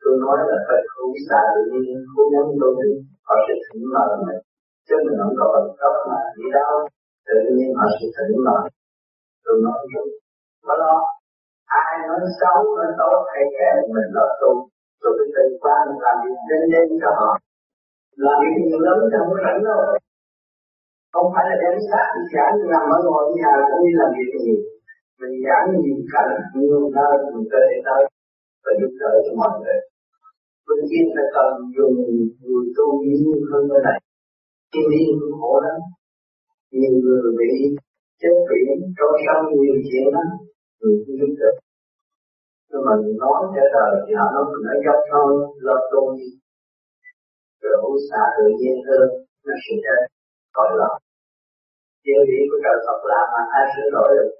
tôi nói là phải không xa tự nhiên không nhắm tôi họ sẽ thỉnh mời mình. Chứ mình không có bằng cấp mà đi đâu. Tự nhiên họ sẽ thỉnh mời. Tôi nói rồi có lo. Ai nói xấu, nói tốt hay kẻ mình là tu tôi phải tự quan làm việc đến đến cho họ làm việc nhiều lắm trong cái rảnh đâu không phải là đem sát đi giảng nằm ở ngồi nhà cũng đi làm việc nhiều. Mình giảng nhiều cảnh nhiều nơi mình tới tới, và giúp đỡ cho mọi người. Bên kia phải cần dùng người tu nhiều hơn bên này. Khi đi cũng khổ lắm. Nhiều người bị chết biển trôi sông nhiều chuyện lắm. Người cũng giúp đỡ. Nhưng mà nói cho đời thì họ nói mình nói dốc thôi, lập tu đi rồi uống xả tự nhiên hơn, nó sinh ra còn là điều lý của trời Phật làm mà ai sửa đổi được.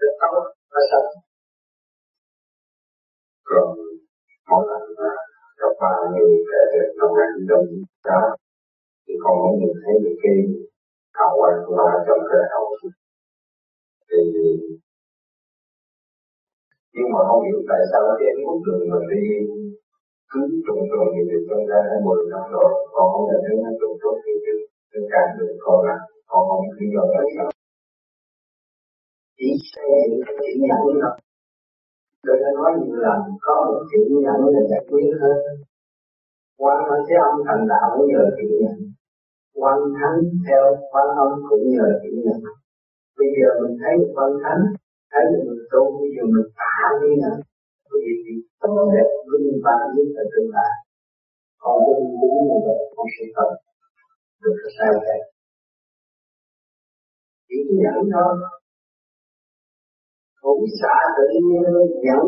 Rất tốt rất sạch rồi, một lần mà gặp ba người kể về nông ăn trong đó thì con cũng nhìn thấy được cái hào quang của ba trong cơ hậu thì, nhưng mà không hiểu tại sao cái phút đường mình đi cứ trùng trùng như vậy tôi ra đã mười năm rồi. Còn không thể thấy nó trùng trùng như vậy tôi càng được còn là còn không lý do tại sao. Chỉ xe những cái chuyện nhận thôi tôi đã nói nhiều lần có một chuyện nhận là giải quyết hơn quan ở thế ông thành đạo cũng nhờ chuyện nhận. Quan thánh theo quan âm cũng nhờ chuyện nhận. Bây giờ mình thấy được quan thánh, thấy được mình tu bây giờ mình tạ đi nữa cái gì thì tốt đẹp vinh vang nhất là tương lai còn vinh đúng như vậy con sẽ không được cái sao vậy chỉ nhận thôi cũng xả tự nhiên nhận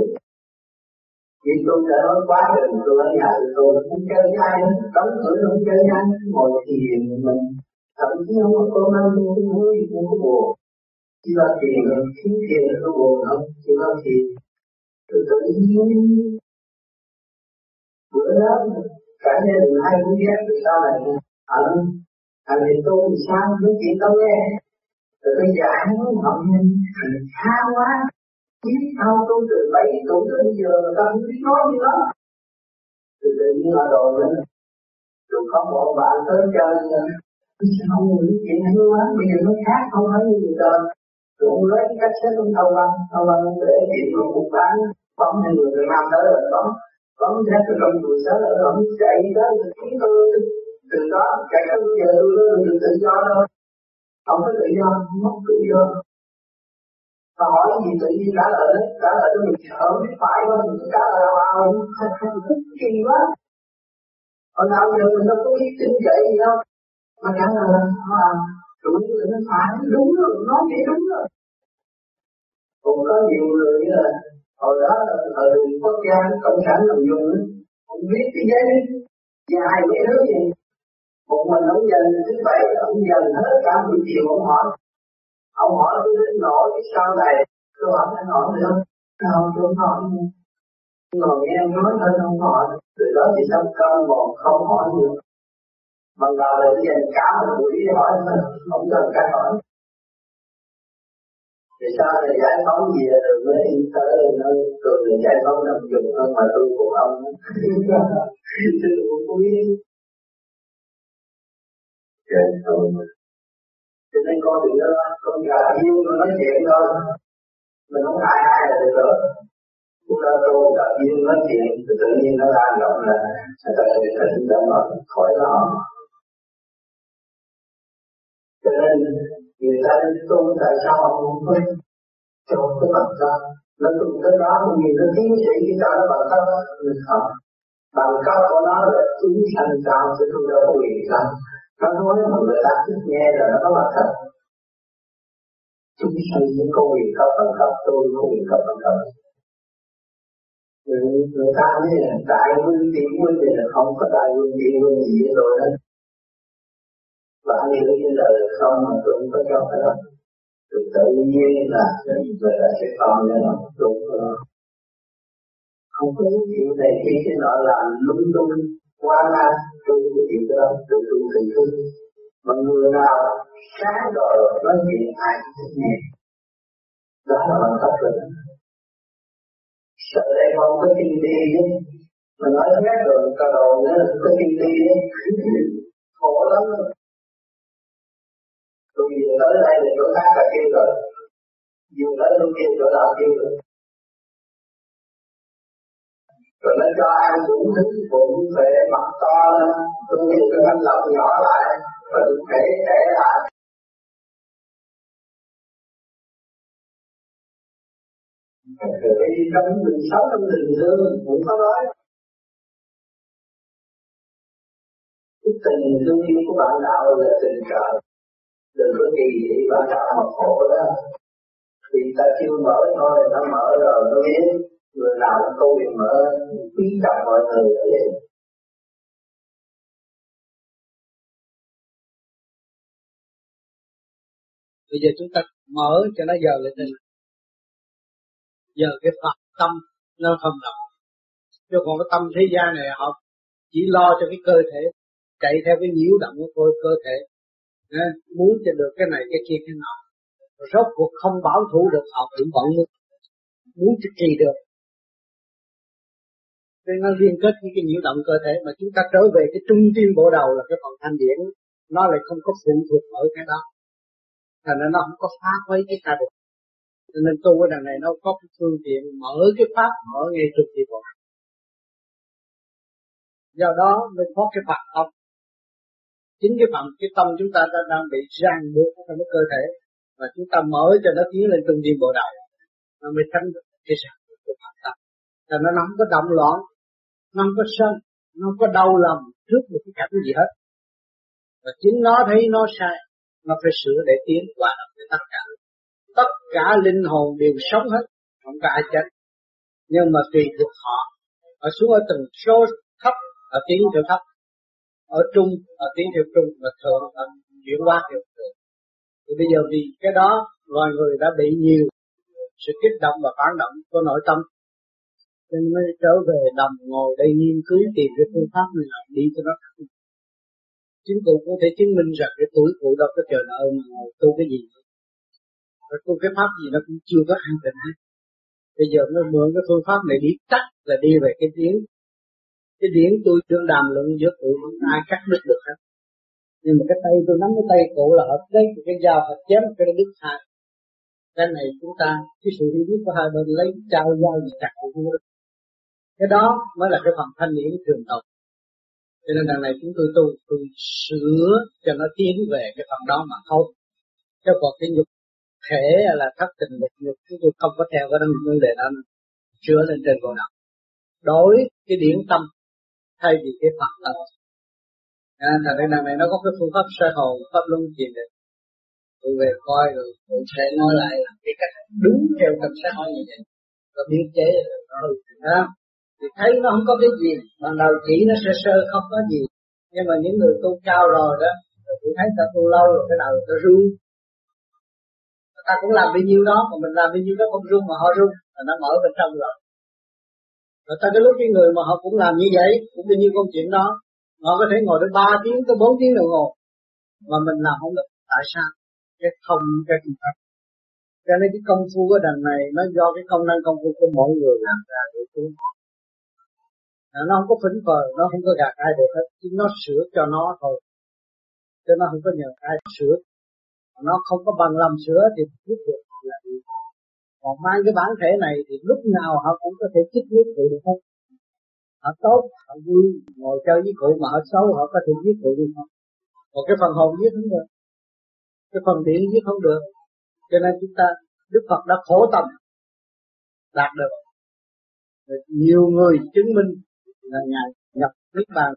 vì tôi đã nói quá trình tôi ở nhà tôi không chơi với ai đóng cửa không chơi với ai ngồi thiền mình. Thậm chí không có cơm ăn, không có vui không có buồn chỉ là thiền thiếu thiền nó buồn không? Chỉ là thiền từ tự nhiên bữa đó, cả gia đình hai cũng ghét từ sau này ở anh thì tôi thì sao nói chuyện tôi nghe. Rồi bây giờ anh nói họ mình xa quá. Biết đâu tôi từ bảy tuổi đến giờ người ta không biết nói gì đó từ tự nhiên là đồ lên tôi có một bạn tới chơi bây giờ không nghĩ chuyện hay quá, bây giờ nó khác, không phải như vậy đời rồi cũng lấy cái cách xét ông thâu văn thâu văn để chuyện của một bán bấm như người Việt Nam tới rồi bấm. Bấm theo cái đồng buổi sáng ở bấm chạy đó chúng tôi từ đó chạy tới giờ tôi được tự do đâu. Không có tự do mất tự do. Mà hỏi gì tự nhiên trả lời đấy trả lời cho mình sợ biết phải không? Mình trả lời vào kỳ quá. Còn nào giờ mình đâu có biết tin dạy gì đâu. Mà trả lời là à, đúng rồi nó phải đúng rồi nó vậy đúng rồi. Cũng có nhiều người là hồi đó là thời quốc gia, cộng sản làm dùng không biết cái giấy dài mấy thứ gì một mình ông dần thứ bảy, ông dần hết cả buổi chiều ông hỏi. Ông hỏi tôi đến nổi cái sau này, tôi hỏi anh hỏi được không không, tôi không hỏi ngồi nghe em nói thôi, không hỏi từ đó thì sao cơm còn không hỏi được? Bằng đầu là dành cả một buổi hỏi mình không cần cách hỏi. Vì sao thì giải phóng gì rồi mới tới nó tôi được giải phóng nằm dùng hơn mà tôi của ông chứ tôi cũng biết. Dạ, Trời thôi cho nên con đừng có con gà yêu nó nói chuyện thôi. Mình không hại ai là được rồi. Cũng ta tu gặp duyên nói chuyện, thì tự nhiên nó lan rộng là người ta sẽ thỉnh cho khỏi nó cho nên người ta đi tu tại sao họ không có chọn cái bằng tâm nó tu tới đó cũng nhìn nó tiến sĩ cái cả nó bằng tâm mình học bằng cấp của nó là chính thành cao chứ không đâu có quyền sao? Nó nói mà người ta thích nghe là nó có mặt thật. Chúng sanh những câu quyền cấp bằng cấp tôi có quyền cấp bằng cấp người, người ta nói là đại vương tiên vương thì là không có đại vương tiên vương gì với tôi hết và nhiều cái lời không mà tôi không có cho cái đó tự tự nhiên là về ta sẽ con cho nó đúng không? Có chuyện này khi cái nọ làm lung tung quá la, tôi cái chuyện đó tôi tôi tự tu mà người nào sáng rồi, nói chuyện ai cũng thích nghe. Đó là bằng pháp rồi. Sợ đây không có tin đi chứ. Mà nói hết rồi cả đầu nữa có tin đi chứ. Khổ lắm tôi vừa tới đây là chỗ khác là kia rồi. Vừa tới chỗ kia chỗ nào kia rồi. Rồi nó cho ăn đủ thứ bụng về mặt to lên tôi nhìn cái thanh lọc nhỏ lại và tôi thể thể lại. Thì trong mình sống, trong tình thương cũng có nói. Cái tình thương yêu của bạn đạo là tình trời Đừng có kỳ thị bạn đạo mà khổ đó. Vì ta chưa mở thôi, nó mở rồi nó biết. Người nào cũng câu quyền mở, quý trọng mọi người ở đây Bây giờ chúng ta mở cho nó giờ lên đây. Giờ cái Phật tâm nó không động. Chứ còn cái tâm thế gian này họ chỉ lo cho cái cơ thể chạy theo cái nhiễu động của cơ, cơ thể muốn cho được cái này, cái kia, cái nọ. Rốt cuộc không bảo thủ được, họ cũng vẫn muốn muốn cho kỳ được. Nên nó liên kết với cái nhiễu động cơ thể mà chúng ta trở về cái trung tim bộ đầu là cái phần thanh điển. Nó lại không có phụ thuộc ở cái đó. Thành ra nó không có phá với cái ta được cho nên tu cái đằng này, nó có cái phương tiện mở cái pháp, mở ngay trực tiếp bộ. Do đó mới có cái phật tâm chính cái phần, cái tâm chúng ta đã đang bị ràng buộc trong cái cơ thể và chúng ta mở cho nó tiến lên trung tâm bộ đạo nó mới tránh được cái ràng buộc của phật tâm cho nó không có động loạn, nó không có sân, nó không có đau lòng trước một cái cảnh gì hết. Và chính nó thấy nó sai, nó phải sửa để tiến qua được với tất cả. Tất cả linh hồn đều sống hết, không có ai chết. Nhưng mà tùy thuộc họ ở xuống ở từng số thấp ở tiến theo thấp ở trung, ở tiến hiệu trung và thượng ở chuyển qua hiệu thượng thì bây giờ vì cái đó, loài người đã bị nhiều sự kích động và phản động của nội tâm. Nên mới trở về đồng ngồi đây nghiên cứu tìm cái phương pháp này làm đi cho nó chính cụ có thể chứng minh rằng cái tuổi cụ đâu có chờ nợ mà ngồi tu cái gì rồi tu cái pháp gì nó cũng chưa có an tịnh hết. Bây giờ nó mượn cái phương pháp này đi tắt là đi về cái tiếng cái điển tôi đương đàm luận giữa cụ không ai cắt đứt được hết. Nhưng mà cái tay tôi nắm cái tay cụ là hợp lấy cái dao hợp chém cái đứt hai. Cái này chúng ta, cái sự hiểu biết của hai bên lấy trao dao gì chặt cũng không được cái đó mới là cái phần thanh điển thường tộc. Cho nên đằng này chúng tôi tu tôi sửa cho nó tiến về cái phần đó mà không. Cho còn cái nhục thể là thất tình lực nhục, chúng tôi không có theo cái vấn đề đó chữa lên trên bộ đạo. Đối cái điển tâm thay vì cái phật tập à, thành ra đằng này nó có cái phương pháp sơ hồn pháp luân gì định tôi về coi rồi tôi sẽ nói lại là cái cách đúng theo cách xã hội như vậy và biên chế rồi đó thì thấy nó không có cái gì ban đầu chỉ nó sơ sơ không có gì. Nhưng mà những người tu cao rồi đó tôi thấy ta tu lâu rồi cái đầu ta run. Ta cũng làm bao nhiêu đó mà mình làm bao nhiêu đó không rung mà họ rung là nó mở bên trong rồi rồi ta cái lúc cái người mà họ cũng làm như vậy, cũng như con công chuyện đó, họ có thể ngồi đến ba tiếng tới bốn tiếng đồng hồ. Mà mình làm không được. Tại sao? Cái không, cái phương pháp cho nên cái công phu của đằng này, nó do cái công năng công phu của mỗi người làm ra để tu nó không có phỉnh phờ, nó không có gạt ai được hết. Chỉ nó sửa cho nó thôi. Cho nó không có nhờ ai sửa. Nó không có bằng lòng sửa thì biết được là gì còn mang cái bản thể này thì lúc nào họ cũng có thể chích giết cụ được không họ tốt, họ vui, ngồi chơi với cụ mà họ xấu, họ có thể giết cụ được không còn cái phần hồn giết không được. Cái phần điện giết không được. Cho nên chúng ta, Đức Phật đã khổ tâm đạt được. Nhiều người chứng minh là ngài nhập niết bàn.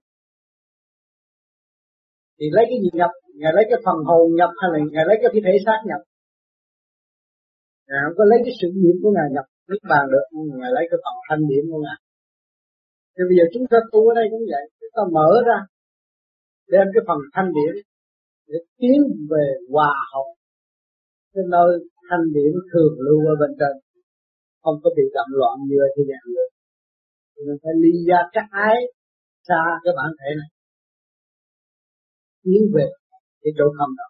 Thì lấy cái gì nhập? Ngài lấy cái phần hồn nhập hay là ngài lấy cái thi thể xác nhập? Ngài không có lấy cái sự niệm của ngài nhập niết bàn được ngài lấy cái phần thanh điểm của ngài. Thì bây giờ chúng ta tu ở đây cũng vậy, chúng ta mở ra, đem cái phần thanh điểm để tiến về hòa hợp cái nơi thanh điểm thường lưu ở bên trên. Không có bị động loạn như ở thế gian nữa. Thì mình phải ly ra các ái, xa cái bản thể này. Tiến về cái chỗ không đó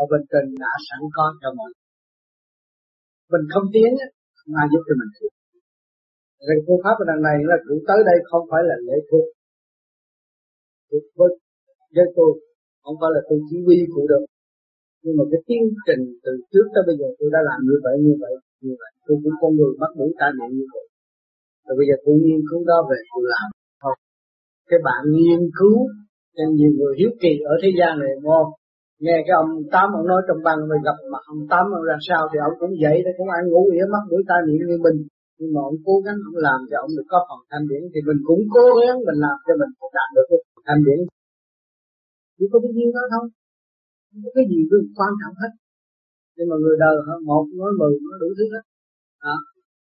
ở bên trên đã sẵn có cho mọi mình không tiến, mà giúp cho mình tiến. Rồi phương pháp ở đằng này là cũng tới đây không phải là lễ thuộc thuộc với với tôi không phải là tôi chỉ huy cụ được. Nhưng mà cái tiến trình từ trước tới bây giờ tôi đã làm như vậy như vậy như vậy. Tôi cũng con người bắt buộc ta niệm như vậy. Rồi bây giờ tôi nghiên cứu đó về tôi làm không? Cái bạn nghiên cứu nên nhiều người hiếu kỳ ở thế gian này đúng không nghe cái ông tám ông nói trong băng rồi gặp mặt ông tám, ông ra sao thì ông cũng vậy đấy cũng ăn ngủ ỉa mắt, mũi tai miệng như mình. Nhưng mà ông cố gắng ông làm cho ông được có phần thanh điển thì mình cũng cố gắng mình làm cho mình đạt được cái thanh điển. Chỉ có cái gì đó không không có cái gì cứ quan trọng hết. Nhưng mà người đời họ một nói mười nói đủ thứ hết. Đó.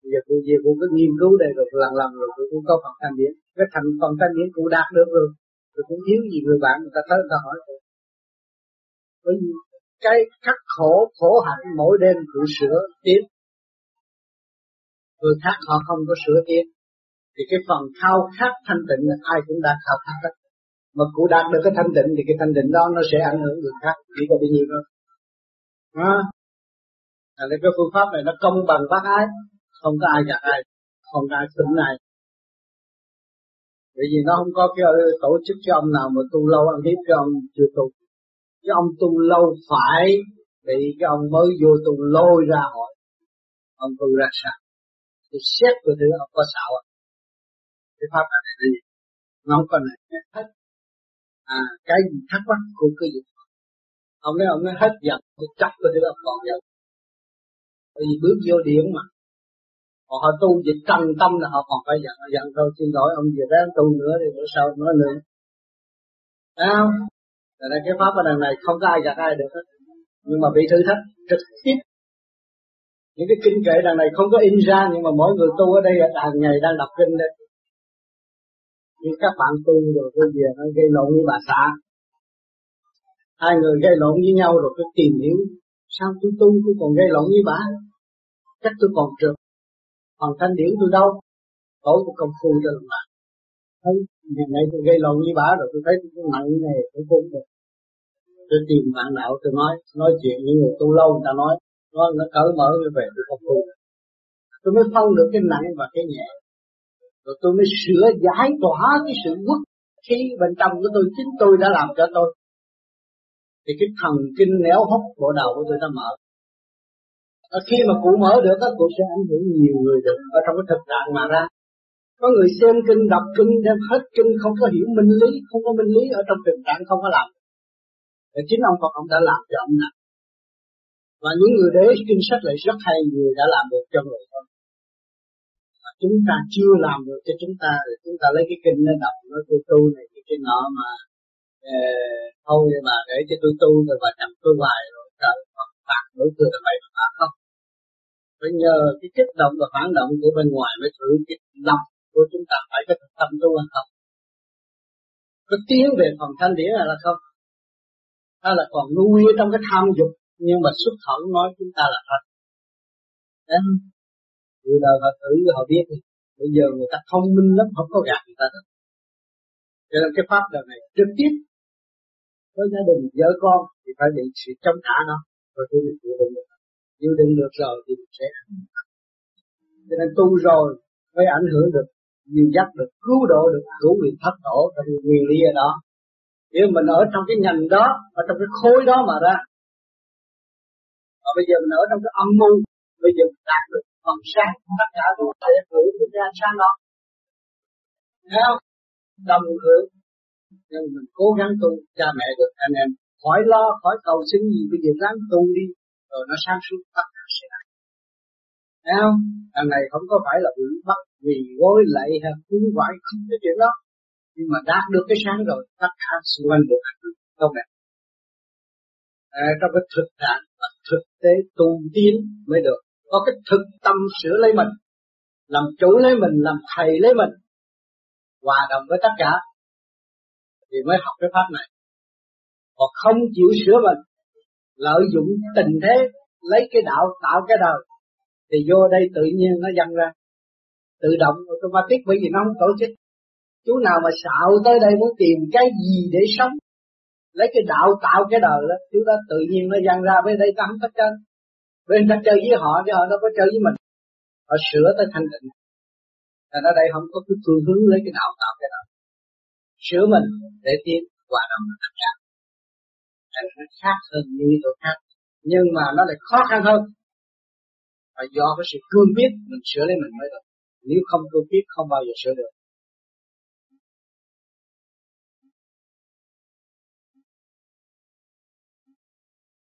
Bây giờ cụ về cụ cứ nghiên cứu đây rồi lần lần rồi cụ cũng có phần thanh điển. Cái thành phần thanh điển cụ đạt được rồi. Rồi cũng thiếu gì người bạn người ta tới người ta hỏi bởi vì cái khắc khổ khổ hạnh mỗi đêm tự sửa tiếp người khác họ không có sửa tiếp thì cái phần khao khát thanh tịnh ai cũng đã khao khát hết. Mà cụ đạt được cái thanh tịnh thì cái thanh tịnh đó nó sẽ ảnh hưởng người khác chỉ có bao nhiêu thôi. À, nên cái phương pháp này nó công bằng bác ái không có ai gạt ai không có ai tỉnh ai. Bởi vì nó không có cái ờ, tổ chức cho ông nào mà tu lâu ăn hiếp cho ông chưa tu cái ông tu lâu phải bị cái ông mới vô tu lôi ra hỏi ông tu ra sao thì xét của thứ ông có xạo à cái pháp này là gì? Nó không có này hết. À cái gì thắc mắc của cái gì? Ông nói ông nói hết giận thì chắc của thứ ông còn giận. Bởi vì bước vô điện mà. Họ, họ tu dịch trần tâm là họ còn phải giận giận thôi. Xin lỗi ông về ráng tu nữa thì bữa sau nói nữa. Thấy không? Là cái pháp ở đằng này không có ai gạt ai được hết. Nhưng mà bị thử thách trực tiếp. Những cái kinh kệ đằng này không có in ra, Nhưng mà mỗi người tu ở đây hàng ngày đang đọc kinh đây Như các bạn tu rồi, cái gì nó gây lộn với bà xã. Hai người gây lộn với nhau rồi tôi tìm hiểu Sao tôi tu tôi còn gây lộn với bà. Chắc tôi còn trượt. Còn thanh điển tôi đâu? Tối tôi công phu cho lòng bạn thấy ngày nay tôi gây lộn với bà rồi, tôi thấy tôi nặng này, tôi cũng được. Tôi tìm bạn đạo, tôi nói nói chuyện những người tu lâu, người ta nói, nó nó cởi mở như vậy tôi không tu. Tôi mới phân được cái nặng và cái nhẹ. Rồi tôi mới sửa giải tỏa cái sự quốc khí bên trong của tôi, chính tôi đã làm cho tôi. Thì cái thần kinh néo hốc bộ đầu của tôi đã mở. Khi mà cụ mở được, các cụ sẽ ảnh hưởng nhiều người được, ở trong cái thực trạng mà ra có người xem kinh đọc kinh đem hết kinh không có hiểu minh lý không có minh lý ở trong tình trạng không có làm. Và chính ông Phật ông đã làm cho ông nặng và những người đế kinh sách lại rất hay người đã làm được cho người thôi mà chúng ta chưa làm được cho chúng ta thì chúng ta lấy cái kinh nó đọc nó tu tu này cái kinh nọ mà uh, thôi mà để cho tôi tu rồi và chậm tôi hoài rồi trời Phật phạt đối phương là vậy mà không? Phải nhờ cái kích động và phản động của bên ngoài mới thử cái lòng của chúng ta phải có tâm tu hay không có tiến về phần thanh điển là không hay là còn nuôi trong cái tham dục nhưng mà xuất khẩu nói chúng ta là thật Đấy không? Người đời họ thử họ biết thì Bây giờ người ta thông minh lắm, không có gạt người ta được. Cho nên cái pháp đời này trực tiếp với gia đình, vợ con thì phải bị sự chống trả nó. Rồi tôi được chịu đựng được. Chịu đựng được rồi thì mình sẽ Cho nên tu rồi mới ảnh hưởng được nhiều dắt được, cứu độ được cứu quyền thất tổ trong nguyên lý ở đó. Nếu mình ở trong cái ngành đó, ở trong cái khối đó mà ra và bây giờ mình ở trong cái âm mưu, bây giờ mình đạt được phần sáng, tất cả các tài giác hữu của cái ra sáng đó. Thấy không? Đồng hưởng. Nhưng mình cố gắng tu, cha mẹ được, anh em, khỏi lo, khỏi cầu xin gì bây giờ ráng tu đi, rồi nó sáng suốt, tất thấy không? Thằng này không có phải là bị bắt vì gối lạy hay cúng quải không cái chuyện đó. Nhưng mà đạt được cái sáng rồi tất cả xung quanh được không đẹp à, trong cái thực trạng và thực tế tu tiến mới được. Có cái thực tâm sửa lấy mình làm chủ lấy mình làm thầy lấy mình hòa đồng với tất cả thì mới học cái pháp này. Còn không chịu sửa mình lợi dụng tình thế lấy cái đạo tạo cái đời thì vô đây tự nhiên nó dâng ra. Tự động automatic, bởi vì nó không tổ chức. Chú nào mà xạo tới đây muốn tìm cái gì để sống, lấy cái đạo tạo cái đời đó, chú đó tự nhiên nó dâng ra bên đây ta không có chơi bên ta chơi với họ, chứ họ đâu có chơi với mình. Họ sửa tới thanh tịnh. Thành ở đây không có cái phương hướng lấy cái đạo tạo cái đời. Sửa mình để tiến hòa đồng với tất cả thành nó khác hơn những chỗ khác. Nhưng mà nó lại khó khăn hơn và do cái sự cương quyết mình sửa lấy mình mới được nếu không cương quyết, không bao giờ sửa được.